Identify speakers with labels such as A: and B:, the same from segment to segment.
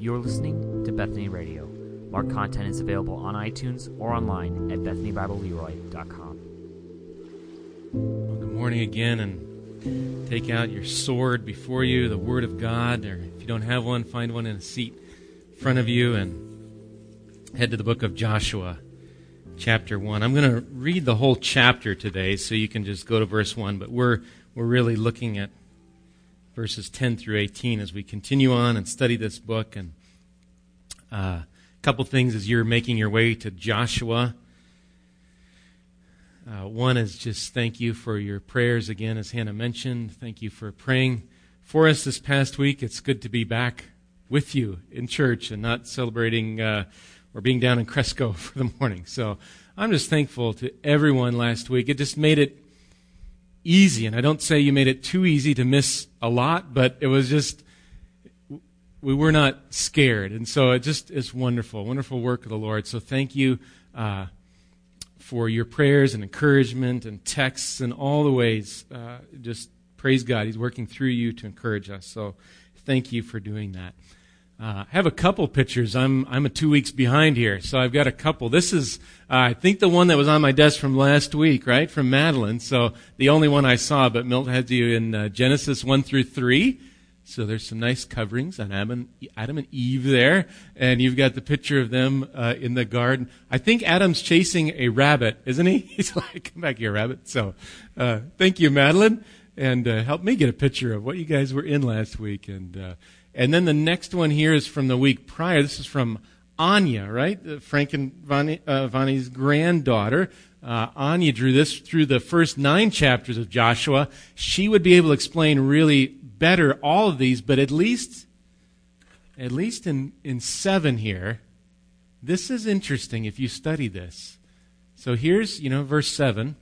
A: You're listening to Bethany Radio. More content is available on iTunes or online at BethanyBibleLeroy.com.
B: Well, good morning again, and take out your sword before you, the Word of God, or if you don't have one, find one in a seat in front of you, and head to the book of Joshua, chapter 1. I'm going to read the whole chapter today, so you can just go to verse 1, but we're, we're really looking at verses 10 through 18 as we continue on and study this book. And uh, a couple things as you're making your way to Joshua. Uh, one is just thank you for your prayers again, as Hannah mentioned. Thank you for praying for us this past week. It's good to be back with you in church and not celebrating uh, or being down in Cresco for the morning. So I'm just thankful to everyone last week. It just made it easy. And I don't say you made it too easy to miss a lot, but it was just, we were not scared. And so it just is wonderful, wonderful work of the Lord. So thank you uh, for your prayers and encouragement and texts and all the ways. Uh, just praise God. He's working through you to encourage us. So thank you for doing that. Uh, I have a couple pictures. I'm I'm a two weeks behind here, so I've got a couple. This is uh, I think the one that was on my desk from last week, right, from Madeline. So the only one I saw, but Milt had you in uh, Genesis one through three. So there's some nice coverings on Adam and, Adam and Eve there, and you've got the picture of them uh, in the garden. I think Adam's chasing a rabbit, isn't he? He's like, "Come back here, rabbit." So uh, thank you, Madeline, and uh, help me get a picture of what you guys were in last week and. And then the next one here is from the week prior. This is from Anya, right? Frank and uh, Vonnie's granddaughter. Uh, Anya drew this through the first nine chapters of Joshua. She would be able to explain really better all of these, but at least, at least in, in seven here, this is interesting if you study this. So here's, you know, verse seven.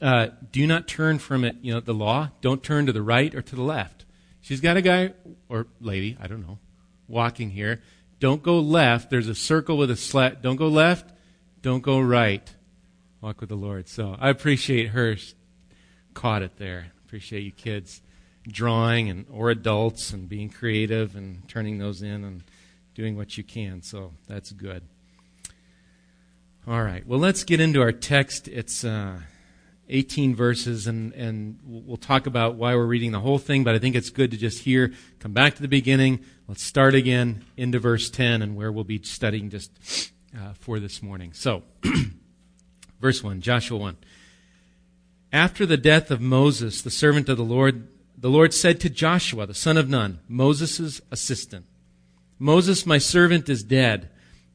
B: Uh, do not turn from it, you know, the law. Don't turn to the right or to the left She's got a guy or lady, I don't know, walking here. Don't go left. There's a circle with a slat. Don't go left. Don't go right. Walk with the Lord. So I appreciate her caught it there. Appreciate you kids drawing and or adults and being creative and turning those in and doing what you can. So that's good. All right. Well, let's get into our text. It's uh, 18 verses, and, and we'll talk about why we're reading the whole thing, but I think it's good to just hear, come back to the beginning. Let's start again into verse 10 and where we'll be studying just uh, for this morning. So, verse 1, Joshua 1. After the death of Moses, the servant of the Lord, the Lord said to Joshua, the son of Nun, Moses' assistant, Moses, my servant, is dead.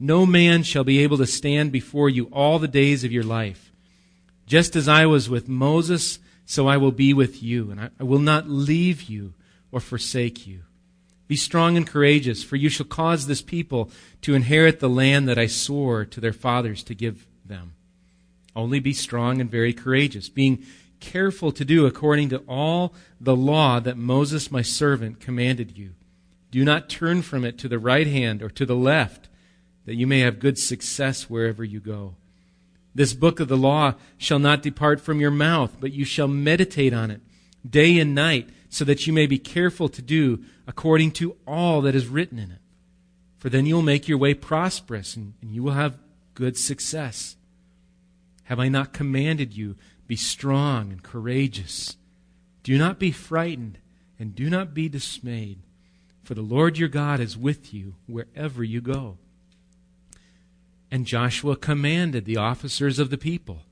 B: no man shall be able to stand before you all the days of your life. Just as I was with Moses, so I will be with you, and I will not leave you or forsake you. Be strong and courageous, for you shall cause this people to inherit the land that I swore to their fathers to give them. Only be strong and very courageous, being careful to do according to all the law that Moses my servant commanded you. Do not turn from it to the right hand or to the left that you may have good success wherever you go. This book of the law shall not depart from your mouth, but you shall meditate on it day and night, so that you may be careful to do according to all that is written in it. For then you will make your way prosperous, and, and you will have good success. Have I not commanded you, be strong and courageous? Do not be frightened, and do not be dismayed, for the Lord your God is with you wherever you go. And Joshua commanded the officers of the people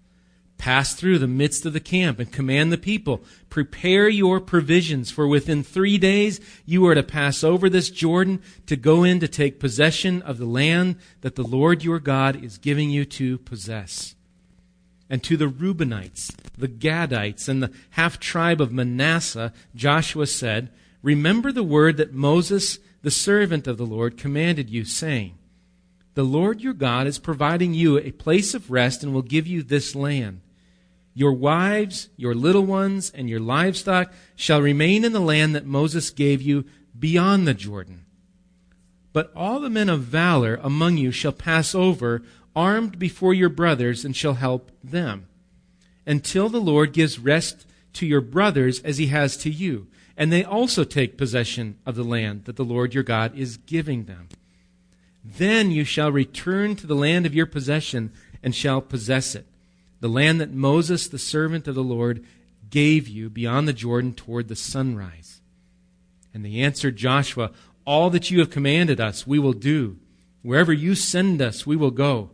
B: Pass through the midst of the camp and command the people, prepare your provisions, for within three days you are to pass over this Jordan to go in to take possession of the land that the Lord your God is giving you to possess. And to the Reubenites, the Gadites, and the half tribe of Manasseh, Joshua said, Remember the word that Moses, the servant of the Lord, commanded you, saying, The Lord your God is providing you a place of rest and will give you this land. Your wives, your little ones, and your livestock shall remain in the land that Moses gave you beyond the Jordan. But all the men of valor among you shall pass over, armed before your brothers, and shall help them, until the Lord gives rest to your brothers as he has to you, and they also take possession of the land that the Lord your God is giving them. Then you shall return to the land of your possession and shall possess it, the land that Moses, the servant of the Lord, gave you beyond the Jordan toward the sunrise. And they answered Joshua, All that you have commanded us, we will do. Wherever you send us, we will go.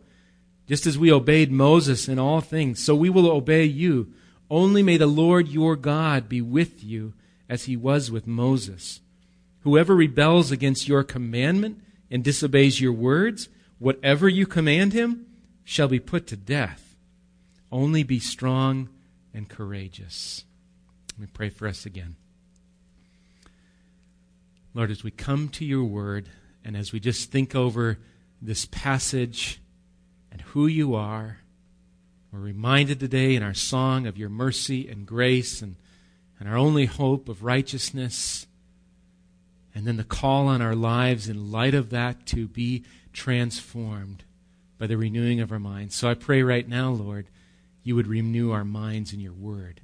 B: Just as we obeyed Moses in all things, so we will obey you. Only may the Lord your God be with you as he was with Moses. Whoever rebels against your commandment and disobeys your words, whatever you command him, shall be put to death. Only be strong and courageous. Let me pray for us again. Lord, as we come to your word and as we just think over this passage and who you are, we're reminded today in our song of your mercy and grace and, and our only hope of righteousness. And then the call on our lives in light of that to be transformed by the renewing of our minds. So I pray right now, Lord, you would renew our minds in your word.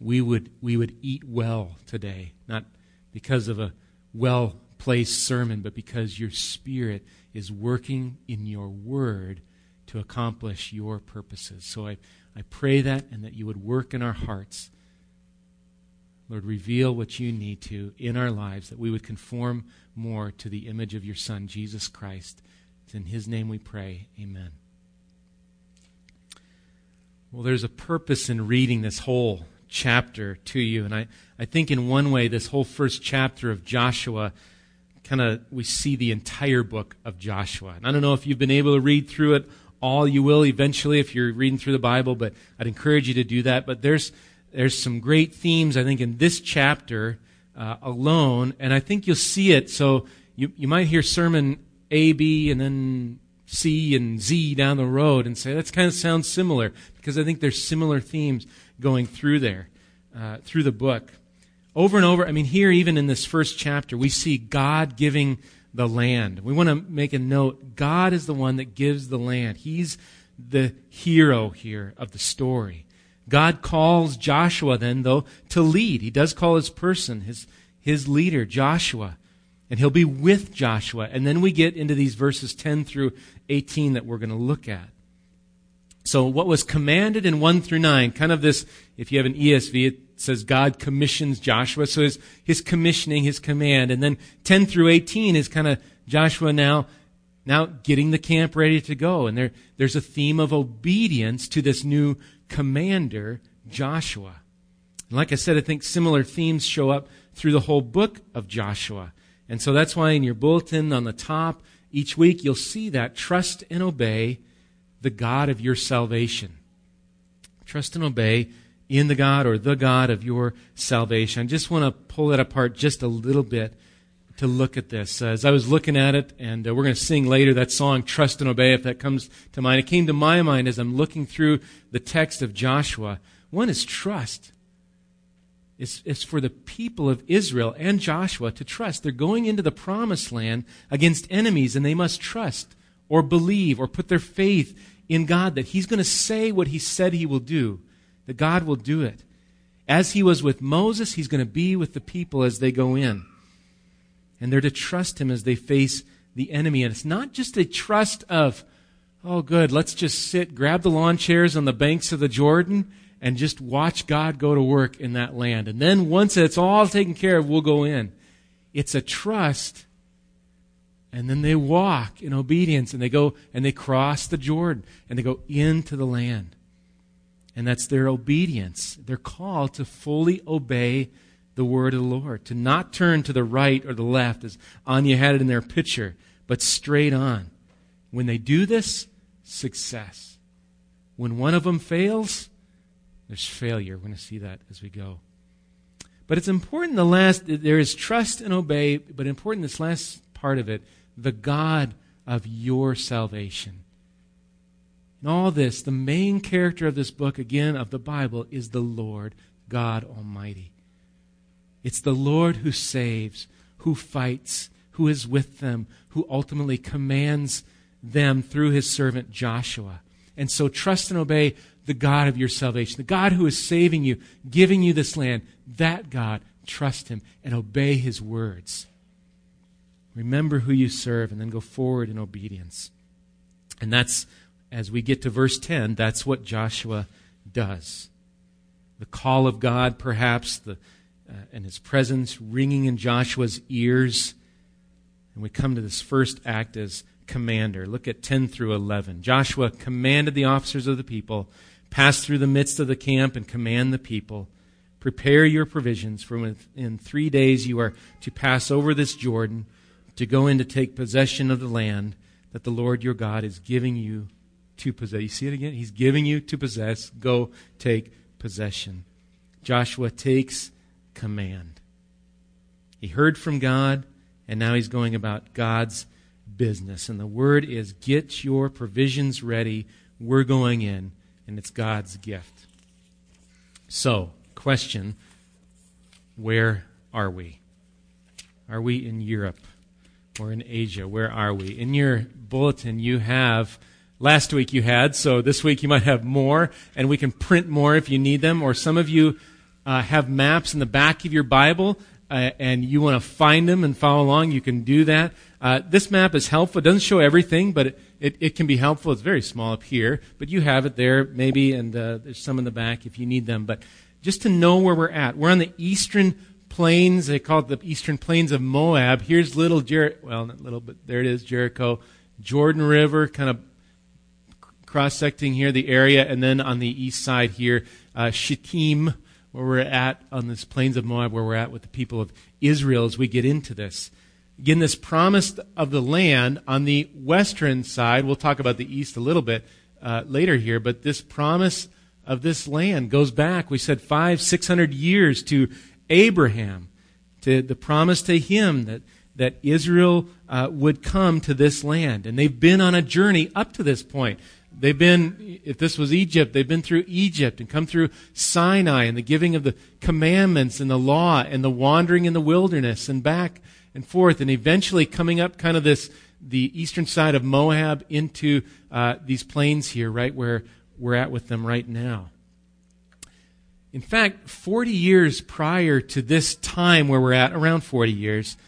B: We would, we would eat well today, not because of a well placed sermon, but because your Spirit is working in your word to accomplish your purposes. So I, I pray that and that you would work in our hearts. Lord, reveal what you need to in our lives, that we would conform more to the image of your Son, Jesus Christ. It's in his name we pray. Amen. Well, there's a purpose in reading this whole chapter to you. And I, I think in one way, this whole first chapter of Joshua kind of we see the entire book of Joshua. And I don't know if you've been able to read through it all you will eventually if you're reading through the Bible, but I'd encourage you to do that. But there's, there's some great themes, I think, in this chapter uh, alone, and I think you'll see it. So you, you might hear sermon A, B, and then C and Z down the road and say, that kind of sounds similar, because I think there's similar themes going through there, uh, through the book. Over and over, I mean, here, even in this first chapter, we see God giving the land. We want to make a note God is the one that gives the land. He's the hero here of the story. God calls Joshua then, though, to lead. He does call his person, his, his leader, Joshua. And he'll be with Joshua. And then we get into these verses 10 through 18 that we're going to look at. So, what was commanded in 1 through 9, kind of this, if you have an ESV, it says God commissions Joshua. So, his, his commissioning, his command. And then 10 through 18 is kind of Joshua now, now getting the camp ready to go. And there, there's a theme of obedience to this new commander, Joshua. And like I said, I think similar themes show up through the whole book of Joshua. And so that's why in your bulletin on the top, each week you'll see that trust and obey the God of your salvation. Trust and obey in the God or the God of your salvation. I just want to pull that apart just a little bit to look at this. As I was looking at it, and uh, we're going to sing later that song, Trust and Obey, if that comes to mind. It came to my mind as I'm looking through the text of Joshua. One is trust. It's, it's for the people of Israel and Joshua to trust. They're going into the promised land against enemies, and they must trust or believe or put their faith in God that He's going to say what He said He will do, that God will do it. As He was with Moses, He's going to be with the people as they go in. And they're to trust Him as they face the enemy. And it's not just a trust of, oh, good, let's just sit, grab the lawn chairs on the banks of the Jordan, and just watch God go to work in that land. And then once it's all taken care of, we'll go in. It's a trust and then they walk in obedience and they go and they cross the Jordan and they go into the land. And that's their obedience. their call to fully obey the word of the Lord, to not turn to the right or the left, as Anya had it in their picture, but straight on. When they do this, success. When one of them fails, there's failure. We're going to see that as we go. But it's important the last, there is trust and obey, but important this last part of it, the God of your salvation. In all this, the main character of this book, again, of the Bible, is the Lord God Almighty. It's the Lord who saves, who fights, who is with them, who ultimately commands them through his servant Joshua. And so trust and obey the God of your salvation, the God who is saving you, giving you this land. That God, trust him and obey his words. Remember who you serve and then go forward in obedience. And that's, as we get to verse 10, that's what Joshua does. The call of God, perhaps, the, uh, and his presence ringing in Joshua's ears. And we come to this first act as commander. Look at 10 through 11. Joshua commanded the officers of the people, pass through the midst of the camp and command the people. Prepare your provisions, for in three days you are to pass over this Jordan to go in to take possession of the land that the Lord your God is giving you to possess. You see it again? He's giving you to possess. Go take possession. Joshua takes command. He heard from God, and now he's going about God's business. And the word is get your provisions ready. We're going in, and it's God's gift. So, question where are we? Are we in Europe? or in Asia? Where are we? In your bulletin, you have, last week you had, so this week you might have more, and we can print more if you need them, or some of you uh, have maps in the back of your Bible. Uh, and you want to find them and follow along, you can do that. Uh, this map is helpful. It doesn't show everything, but it, it, it, can be helpful. It's very small up here, but you have it there maybe, and uh, there's some in the back if you need them. But just to know where we're at, we're on the eastern plains. They call it the eastern plains of Moab. Here's little Jericho. Well, not little, but there it is, Jericho. Jordan River, kind of cross-secting here the area, and then on the east side here, uh, Shittim, where we're at on this plains of Moab, where we're at with the people of Israel as we get into this. Again, this promise of the land on the western side, we'll talk about the east a little bit uh, later here, but this promise of this land goes back, we said five, six hundred years to Abraham, to the promise to him that, that Israel uh, would come to this land. And they've been on a journey up to this point. They've been, if this was Egypt, they've been through Egypt and come through Sinai and the giving of the commandments and the law and the wandering in the wilderness and back and forth and eventually coming up kind of this, the eastern side of Moab into uh, these plains here, right where we're at with them right now. In fact, 40 years prior to this time where we're at, around 40 years,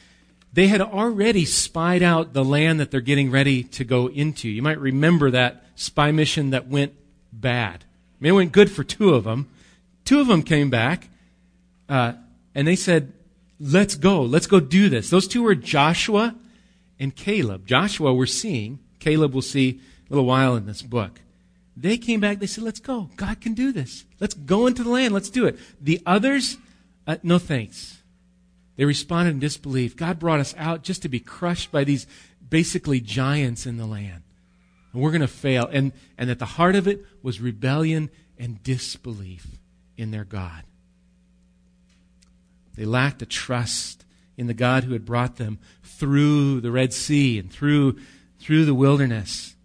B: they had already spied out the land that they're getting ready to go into. You might remember that spy mission that went bad. I mean, it went good for two of them. Two of them came back, uh, and they said, Let's go. Let's go do this. Those two were Joshua and Caleb. Joshua we're seeing. Caleb we'll see a little while in this book. They came back, they said, let's go. God can do this. Let's go into the land. Let's do it. The others, uh, no thanks. They responded in disbelief. God brought us out just to be crushed by these basically giants in the land. And we're going to fail. And, and at the heart of it was rebellion and disbelief in their God. They lacked a trust in the God who had brought them through the Red Sea and through, through the wilderness.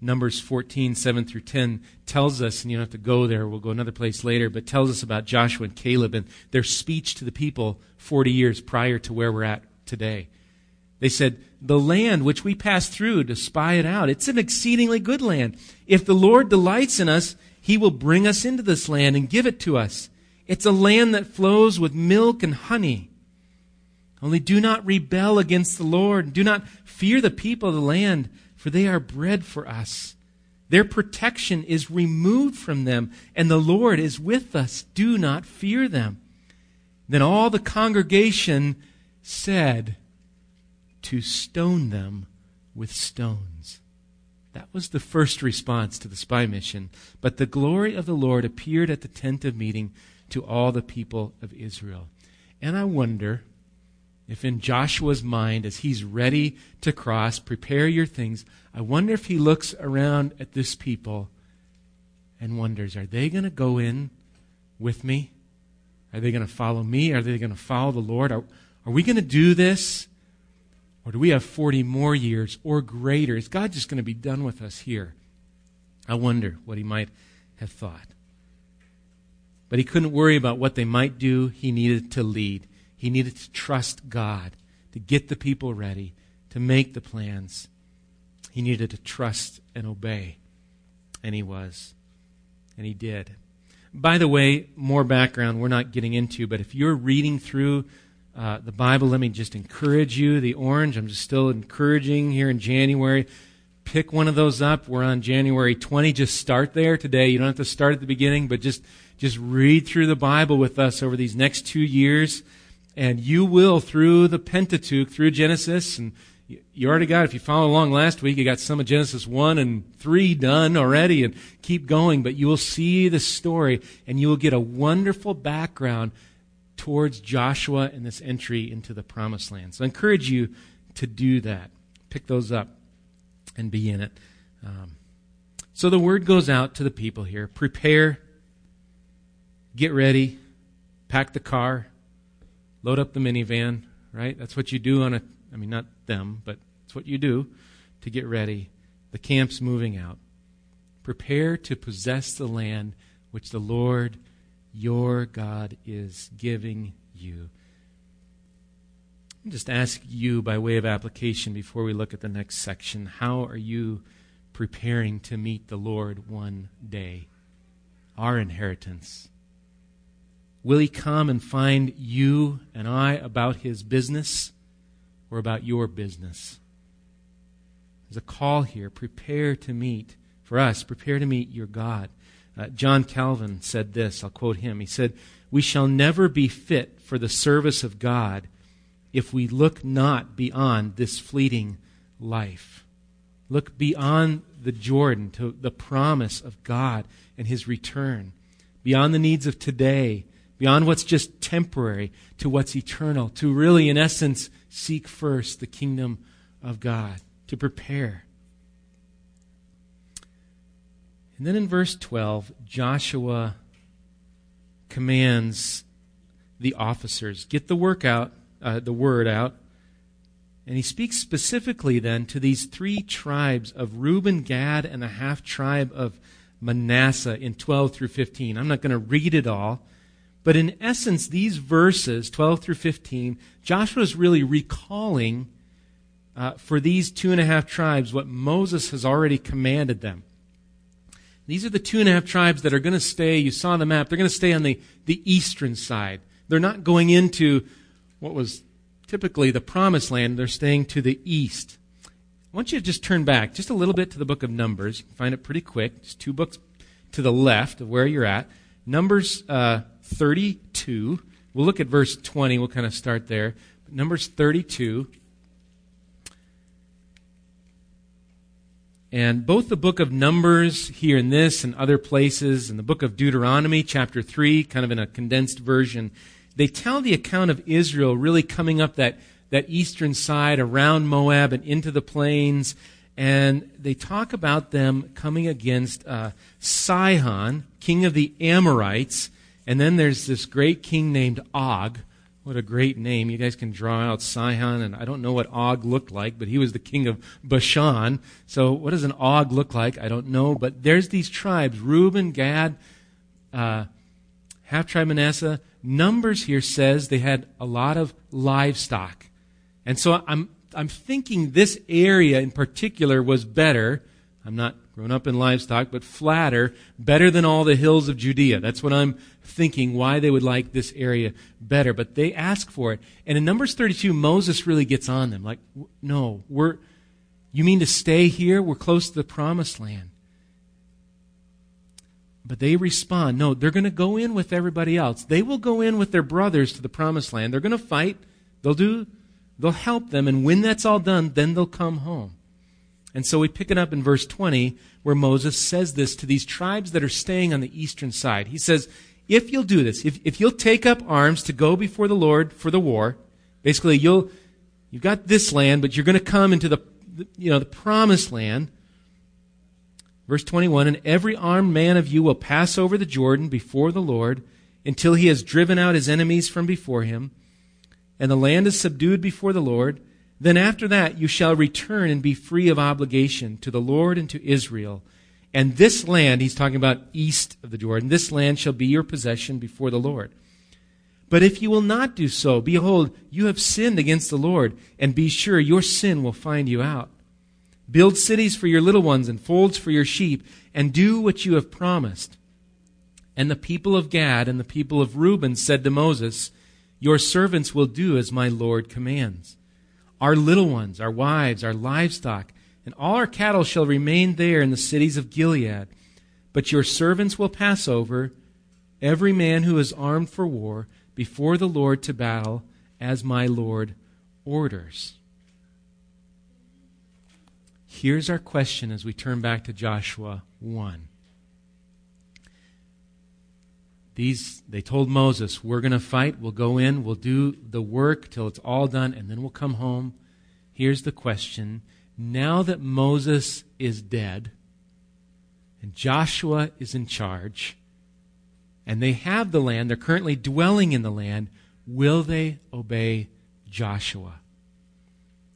B: Numbers 14, 7 through 10 tells us, and you don't have to go there, we'll go another place later, but tells us about Joshua and Caleb and their speech to the people 40 years prior to where we're at today. They said, The land which we passed through to spy it out, it's an exceedingly good land. If the Lord delights in us, he will bring us into this land and give it to us. It's a land that flows with milk and honey. Only do not rebel against the Lord. Do not fear the people of the land for they are bread for us. Their protection is removed from them, and the Lord is with us. Do not fear them. Then all the congregation said, To stone them with stones. That was the first response to the spy mission. But the glory of the Lord appeared at the tent of meeting to all the people of Israel. And I wonder if in Joshua's mind, as he's ready to cross, prepare your things, I wonder if he looks around at this people and wonders, are they going to go in with me? Are they going to follow me? Are they going to follow the Lord? Are, are we going to do this? Or do we have 40 more years or greater? Is God just going to be done with us here? I wonder what he might have thought. But he couldn't worry about what they might do. He needed to lead. He needed to trust God to get the people ready, to make the plans. He needed to trust and obey. And he was. And he did. By the way, more background we're not getting into, but if you're reading through uh, the Bible, let me just encourage you. The orange, I'm just still encouraging here in January. Pick one of those up. We're on January 20. Just start there today. You don't have to start at the beginning, but just, just read through the Bible with us over these next two years. And you will, through the Pentateuch, through Genesis and you already got, if you follow along last week, you got some of Genesis 1 and 3 done already and keep going, but you will see the story and you will get a wonderful background towards Joshua and this entry into the promised land. So I encourage you to do that. Pick those up and be in it. Um, so the word goes out to the people here prepare, get ready, pack the car, load up the minivan, right? That's what you do on a I mean, not them, but it's what you do to get ready. The camp's moving out. Prepare to possess the land which the Lord your God is giving you. Just ask you by way of application before we look at the next section how are you preparing to meet the Lord one day? Our inheritance. Will he come and find you and I about his business? or about your business. There's a call here. Prepare to meet, for us, prepare to meet your God. Uh, John Calvin said this. I'll quote him. He said, We shall never be fit for the service of God if we look not beyond this fleeting life. Look beyond the Jordan to the promise of God and his return, beyond the needs of today, beyond what's just temporary to what's eternal, to really, in essence, seek first the kingdom of God, to prepare. And then in verse 12, Joshua commands the officers get the work out, uh, the word out. And he speaks specifically then to these three tribes of Reuben, Gad, and the half tribe of Manasseh in 12 through 15. I'm not going to read it all. But in essence, these verses, 12 through 15, Joshua is really recalling uh, for these two and a half tribes what Moses has already commanded them. These are the two and a half tribes that are going to stay, you saw the map, they're going to stay on the, the eastern side. They're not going into what was typically the promised land, they're staying to the east. I want you to just turn back just a little bit to the book of Numbers. You can find it pretty quick, just two books to the left of where you're at. Numbers uh, 32. We'll look at verse 20. We'll kind of start there. Numbers 32. And both the book of Numbers here in this and other places, and the book of Deuteronomy, chapter 3, kind of in a condensed version, they tell the account of Israel really coming up that, that eastern side around Moab and into the plains. And they talk about them coming against uh, Sihon, king of the Amorites, and then there's this great king named Og. What a great name. You guys can draw out Sihon, and I don't know what Og looked like, but he was the king of Bashan. So what does an Og look like? I don't know. But there's these tribes Reuben, Gad, uh, half tribe Manasseh. Numbers here says they had a lot of livestock. And so I'm, I'm thinking this area in particular was better. I'm not grown up in livestock, but flatter, better than all the hills of Judea. That's what I'm thinking, why they would like this area better. But they ask for it. And in Numbers 32, Moses really gets on them. Like, no, we're, you mean to stay here? We're close to the promised land. But they respond, no, they're going to go in with everybody else. They will go in with their brothers to the promised land. They're going to fight. They'll do, they'll help them. And when that's all done, then they'll come home. And so we pick it up in verse 20 where Moses says this to these tribes that are staying on the eastern side. He says, if you'll do this, if, if you'll take up arms to go before the Lord for the war, basically you'll, you've got this land, but you're going to come into the, you know, the promised land. Verse 21, and every armed man of you will pass over the Jordan before the Lord until he has driven out his enemies from before him, and the land is subdued before the Lord. Then after that you shall return and be free of obligation to the Lord and to Israel. And this land, he's talking about east of the Jordan, this land shall be your possession before the Lord. But if you will not do so, behold, you have sinned against the Lord, and be sure your sin will find you out. Build cities for your little ones and folds for your sheep, and do what you have promised. And the people of Gad and the people of Reuben said to Moses, Your servants will do as my Lord commands. Our little ones, our wives, our livestock, and all our cattle shall remain there in the cities of Gilead. But your servants will pass over, every man who is armed for war, before the Lord to battle, as my Lord orders. Here's our question as we turn back to Joshua 1. These they told Moses, "We're going to fight. We'll go in. We'll do the work till it's all done, and then we'll come home." Here's the question: Now that Moses is dead, and Joshua is in charge, and they have the land, they're currently dwelling in the land. Will they obey Joshua?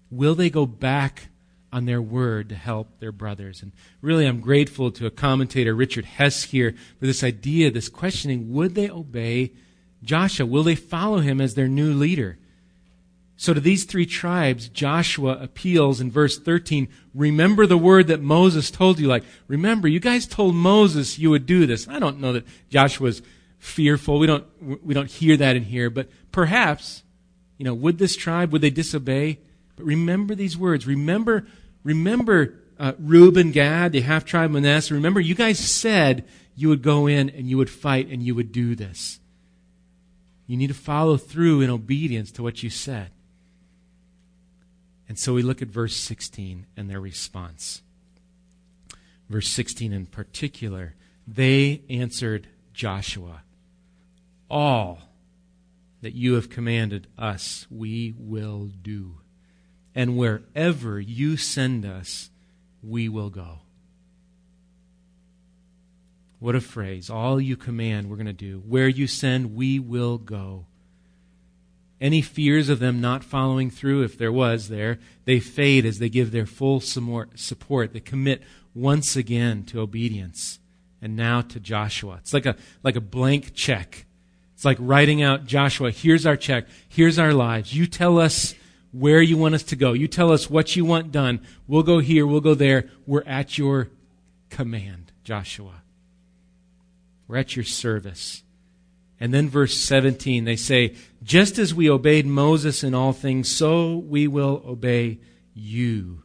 B: Will they go back on their word to help their brothers. And really, I'm grateful to a commentator, Richard Hess, here for this idea, this questioning would they obey Joshua? Will they follow him as their new leader? So, to these three tribes, Joshua appeals in verse 13 remember the word that Moses told you. Like, remember, you guys told Moses you would do this. I don't know that Joshua's fearful. We don't, we don't hear that in here, but perhaps, you know, would this tribe, would they disobey? But remember these words. Remember Remember uh, Reuben, Gad, the half tribe of Manasseh. Remember, you guys said you would go in and you would fight and you would do this. You need to follow through in obedience to what you said. And so we look at verse 16 and their response. Verse 16 in particular, they answered Joshua, All that you have commanded us, we will do and wherever you send us, we will go. What a phrase. All you command, we're going to do. Where you send, we will go. Any fears of them not following through, if there was there, they fade as they give their full support. They commit once again to obedience and now to Joshua. It's like a, like a blank check. It's like writing out Joshua, here's our check, here's our lives. You tell us where you want us to go. You tell us what you want done. We'll go here, we'll go there. We're at your command, Joshua. We're at your service. And then verse 17, they say, Just as we obeyed Moses in all things, so we will obey you.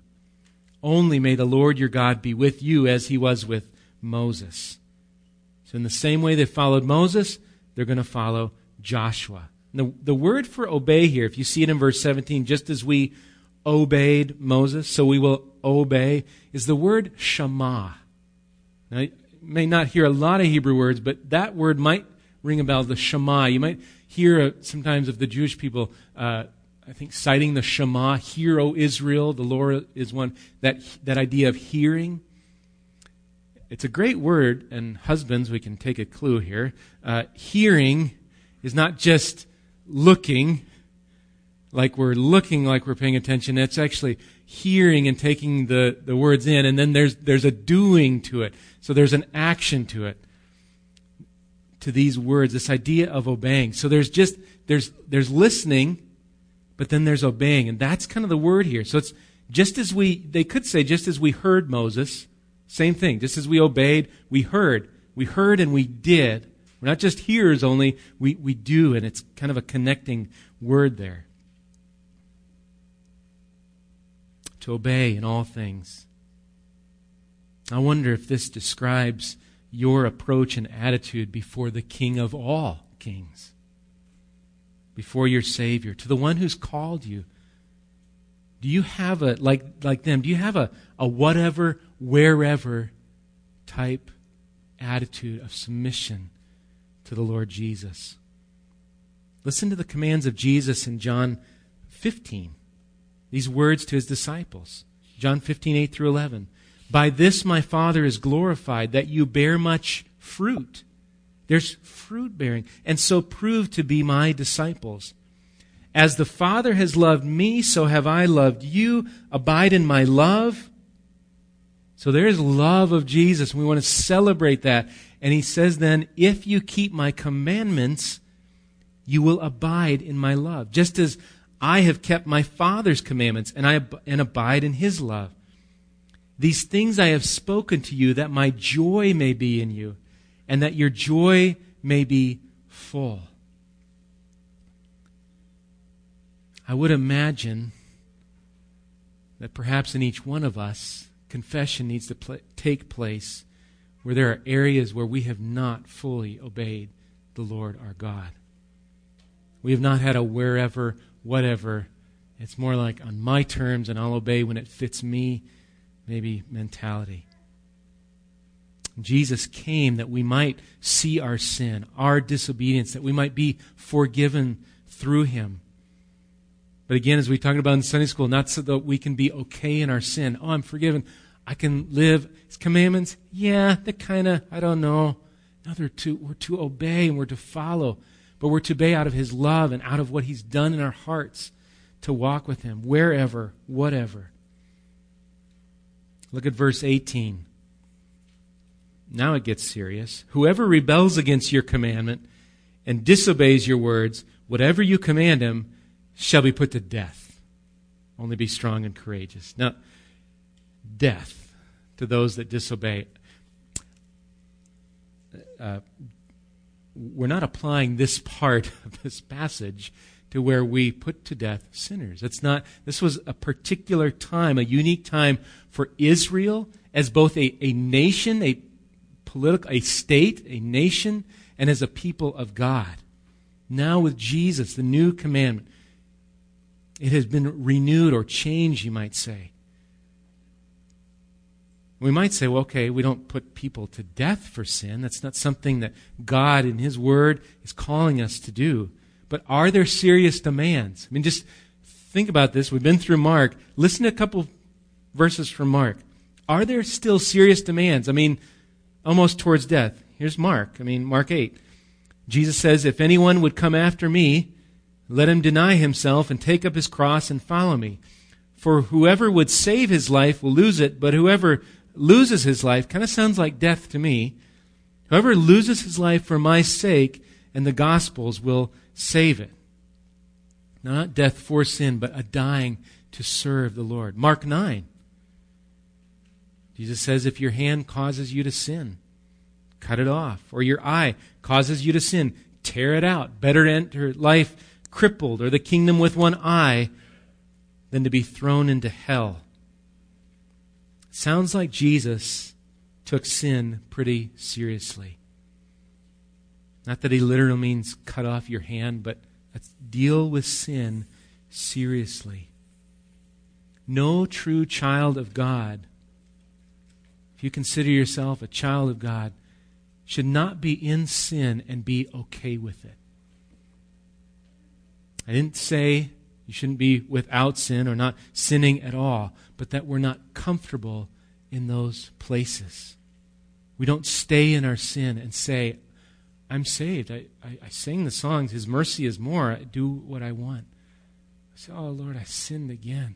B: Only may the Lord your God be with you as he was with Moses. So, in the same way they followed Moses, they're going to follow Joshua. The, the word for obey here, if you see it in verse 17, just as we obeyed Moses, so we will obey, is the word shema. Now, you may not hear a lot of Hebrew words, but that word might ring a bell, the shema. You might hear uh, sometimes of the Jewish people, uh, I think, citing the shema, hear, O Israel, the Lord is one, that, that idea of hearing. It's a great word, and husbands, we can take a clue here. Uh, hearing is not just looking like we're looking like we're paying attention. It's actually hearing and taking the, the words in, and then there's, there's a doing to it. So there's an action to it, to these words, this idea of obeying. So there's just, there's, there's listening, but then there's obeying. And that's kind of the word here. So it's just as we, they could say, just as we heard Moses, same thing. Just as we obeyed, we heard. We heard and we did. We're not just hearers only, we, we do, and it's kind of a connecting word there. To obey in all things. I wonder if this describes your approach and attitude before the King of all kings, before your Savior, to the one who's called you. Do you have a, like, like them, do you have a, a whatever, wherever type attitude of submission to the Lord Jesus. Listen to the commands of Jesus in John 15. These words to his disciples. John 15, 8 through 11. By this my Father is glorified, that you bear much fruit, There's fruit bearing. And so prove to be my disciples. As the Father has loved me, so have I loved you. Abide in my love. So there's love of Jesus. We want to celebrate that. And he says then, if you keep my commandments, you will abide in my love. Just as I have kept my Father's commandments and I and abide in his love. These things I have spoken to you that my joy may be in you and that your joy may be full. I would imagine that perhaps in each one of us, confession needs to pl- take place where there are areas where we have not fully obeyed the Lord our God. We have not had a wherever, whatever. It's more like on my terms and I'll obey when it fits me, maybe mentality. Jesus came that we might see our sin, our disobedience, that we might be forgiven through him. But again, as we talked about in Sunday school, not so that we can be okay in our sin. Oh, I'm forgiven. I can live his commandments. Yeah, they're kind of, I don't know. No, they're to, we're to obey and we're to follow. But we're to obey out of his love and out of what he's done in our hearts to walk with him wherever, whatever. Look at verse 18. Now it gets serious. Whoever rebels against your commandment and disobeys your words, whatever you command him, shall be put to death. Only be strong and courageous. Now, death to those that disobey. Uh, we're not applying this part of this passage to where we put to death sinners. It's not, this was a particular time, a unique time for Israel as both a, a nation, a political, a state, a nation, and as a people of God. Now with Jesus, the new commandment, it has been renewed or changed, you might say. We might say, well, okay, we don't put people to death for sin. That's not something that God in His Word is calling us to do. But are there serious demands? I mean, just think about this. We've been through Mark. Listen to a couple verses from Mark. Are there still serious demands? I mean, almost towards death. Here's Mark. I mean, Mark 8. Jesus says, If anyone would come after me, let him deny himself and take up his cross and follow me. For whoever would save his life will lose it, but whoever loses his life kind of sounds like death to me. Whoever loses his life for my sake and the gospel's will save it. Not death for sin, but a dying to serve the Lord. Mark 9. Jesus says, if your hand causes you to sin, cut it off. Or your eye causes you to sin, tear it out. Better enter life crippled or the kingdom with one eye than to be thrown into hell. Sounds like Jesus took sin pretty seriously. Not that he literally means cut off your hand, but deal with sin seriously. No true child of God, if you consider yourself a child of God, should not be in sin and be okay with it. I didn't say you shouldn't be without sin or not sinning at all, but that we're not comfortable in those places. We don't stay in our sin and say, I'm saved. I, I, I sing the songs, His mercy is more. I do what I want. I say, Oh, Lord, I sinned again.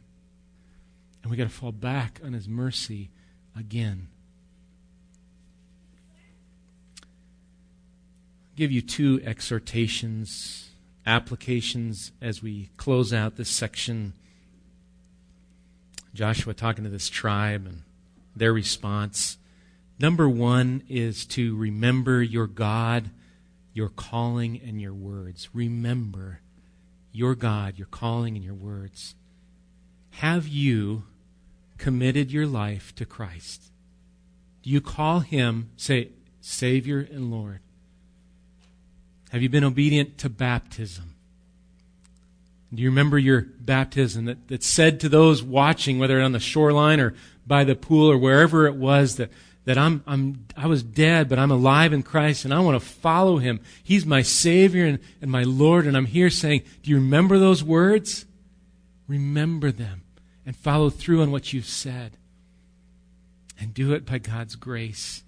B: And we got to fall back on His mercy again. I'll give you two exhortations applications as we close out this section. Joshua talking to this tribe and their response. Number one is to remember your God, your calling, and your words. Remember your God, your calling, and your words. Have you committed your life to Christ? Do you call him, say, Savior and Lord? Have you been obedient to baptism? Do you remember your baptism that, that said to those watching, whether on the shoreline or by the pool or wherever it was, that, that I'm, I'm, I was dead, but I'm alive in Christ and I want to follow him. He's my Savior and, and my Lord, and I'm here saying, Do you remember those words? Remember them and follow through on what you've said. And do it by God's grace.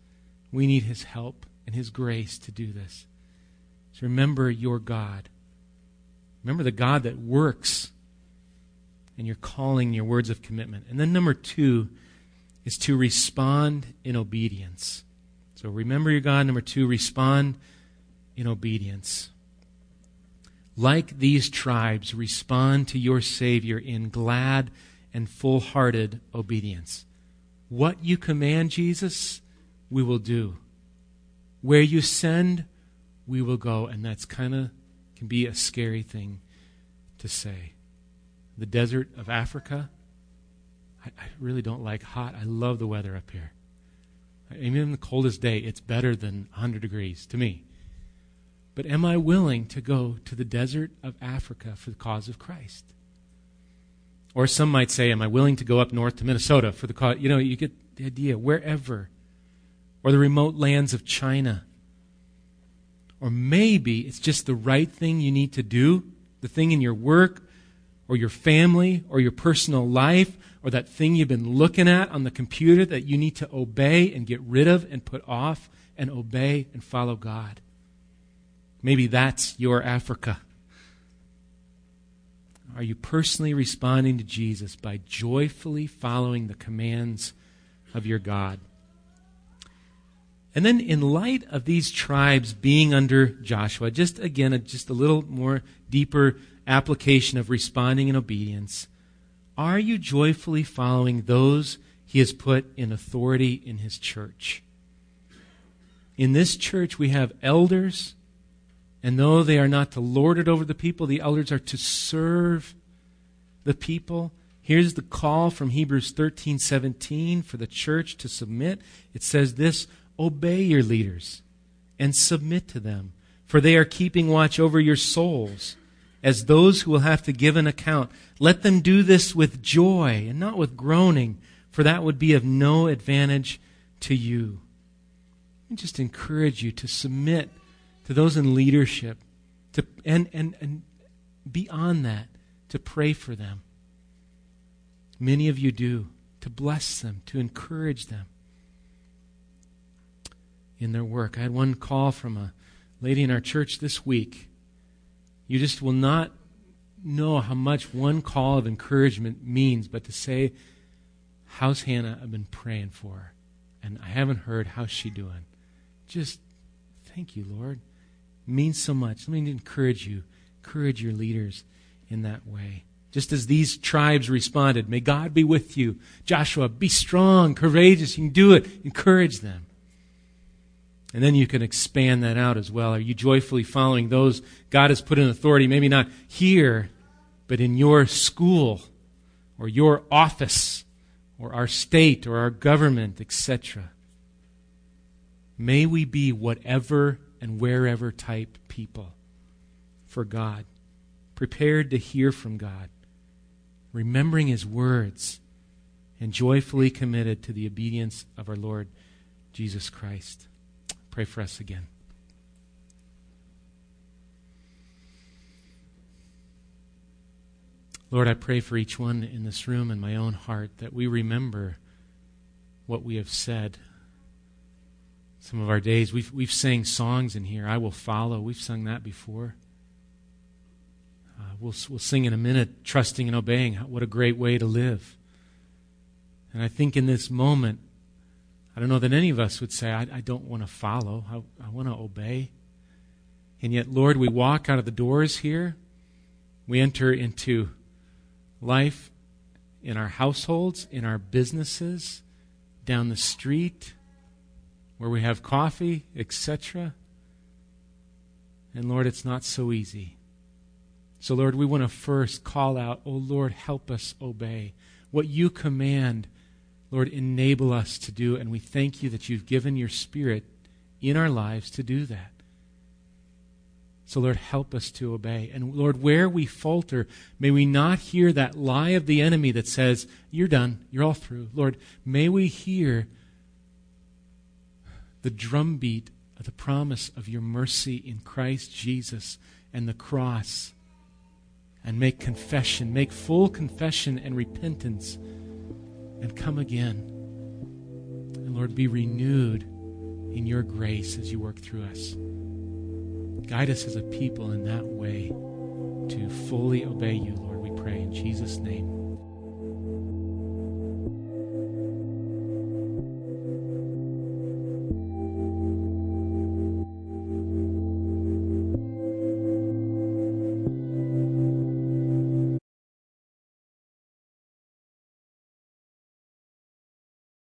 B: We need his help. and His grace to do this. So remember your God. Remember the God that works and you're calling your words of commitment. And then number two is to respond in obedience. So remember your God. Number two, respond in obedience. Like these tribes, respond to your Savior in glad and full hearted obedience. What you command, Jesus, we will do. Where you send, we will go. And that's kind of can be a scary thing to say. The desert of Africa, I, I really don't like hot. I love the weather up here. Even the coldest day, it's better than 100 degrees to me. But am I willing to go to the desert of Africa for the cause of Christ? Or some might say, am I willing to go up north to Minnesota for the cause? You know, you get the idea. Wherever. Or the remote lands of China. Or maybe it's just the right thing you need to do, the thing in your work or your family or your personal life or that thing you've been looking at on the computer that you need to obey and get rid of and put off and obey and follow God. Maybe that's your Africa. Are you personally responding to Jesus by joyfully following the commands of your God? And then, in light of these tribes being under Joshua, just again, a, just a little more deeper application of responding in obedience. Are you joyfully following those he has put in authority in his church? In this church, we have elders and though they are not to lord it over the people, the elders are to serve the people. Here's the call from Hebrews 13:17 for the church to submit. It says this Obey your leaders and submit to them, for they are keeping watch over your souls as those who will have to give an account. Let them do this with joy and not with groaning, for that would be of no advantage to you. I just encourage you to submit to those in leadership, to, and, and, and beyond that, to pray for them. Many of you do, to bless them, to encourage them in their work. I had one call from a lady in our church this week. You just will not know how much one call of encouragement means, but to say, How's Hannah? I've been praying for her, and I haven't heard. How's she doing? Just thank you, Lord means so much. Let me encourage you, encourage your leaders in that way. Just as these tribes responded, may God be with you. Joshua, be strong, courageous. You can do it. Encourage them. And then you can expand that out as well. Are you joyfully following those God has put in authority, maybe not here, but in your school or your office or our state or our government, etc.? May we be whatever and wherever type people for God, prepared to hear from God, remembering His words, and joyfully committed to the obedience of our Lord Jesus Christ. Pray for us again. Lord, I pray for each one in this room and my own heart that we remember what we have said some of our days. We've, we've sang songs in here, I Will Follow. We've sung that before. Uh, we'll, we'll sing in a minute, Trusting and Obeying. What a great way to live. And I think in this moment, I don't know that any of us would say, I, I don't want to follow, I, I want to obey. And yet, Lord, we walk out of the doors here, we enter into life in our households, in our businesses, down the street where we have coffee, etc. And Lord, it's not so easy. So, Lord, we want to first call out, Oh Lord, help us obey. What you command, Lord, enable us to do. And we thank you that you've given your Spirit in our lives to do that. So, Lord, help us to obey. And, Lord, where we falter, may we not hear that lie of the enemy that says, You're done, you're all through. Lord, may we hear the drumbeat of the promise of your mercy in Christ Jesus and the cross. And make confession, make full confession and repentance, and come again. And Lord, be renewed in your grace as you work through us. Guide us as a people in that way to fully obey you, Lord, we pray in Jesus' name.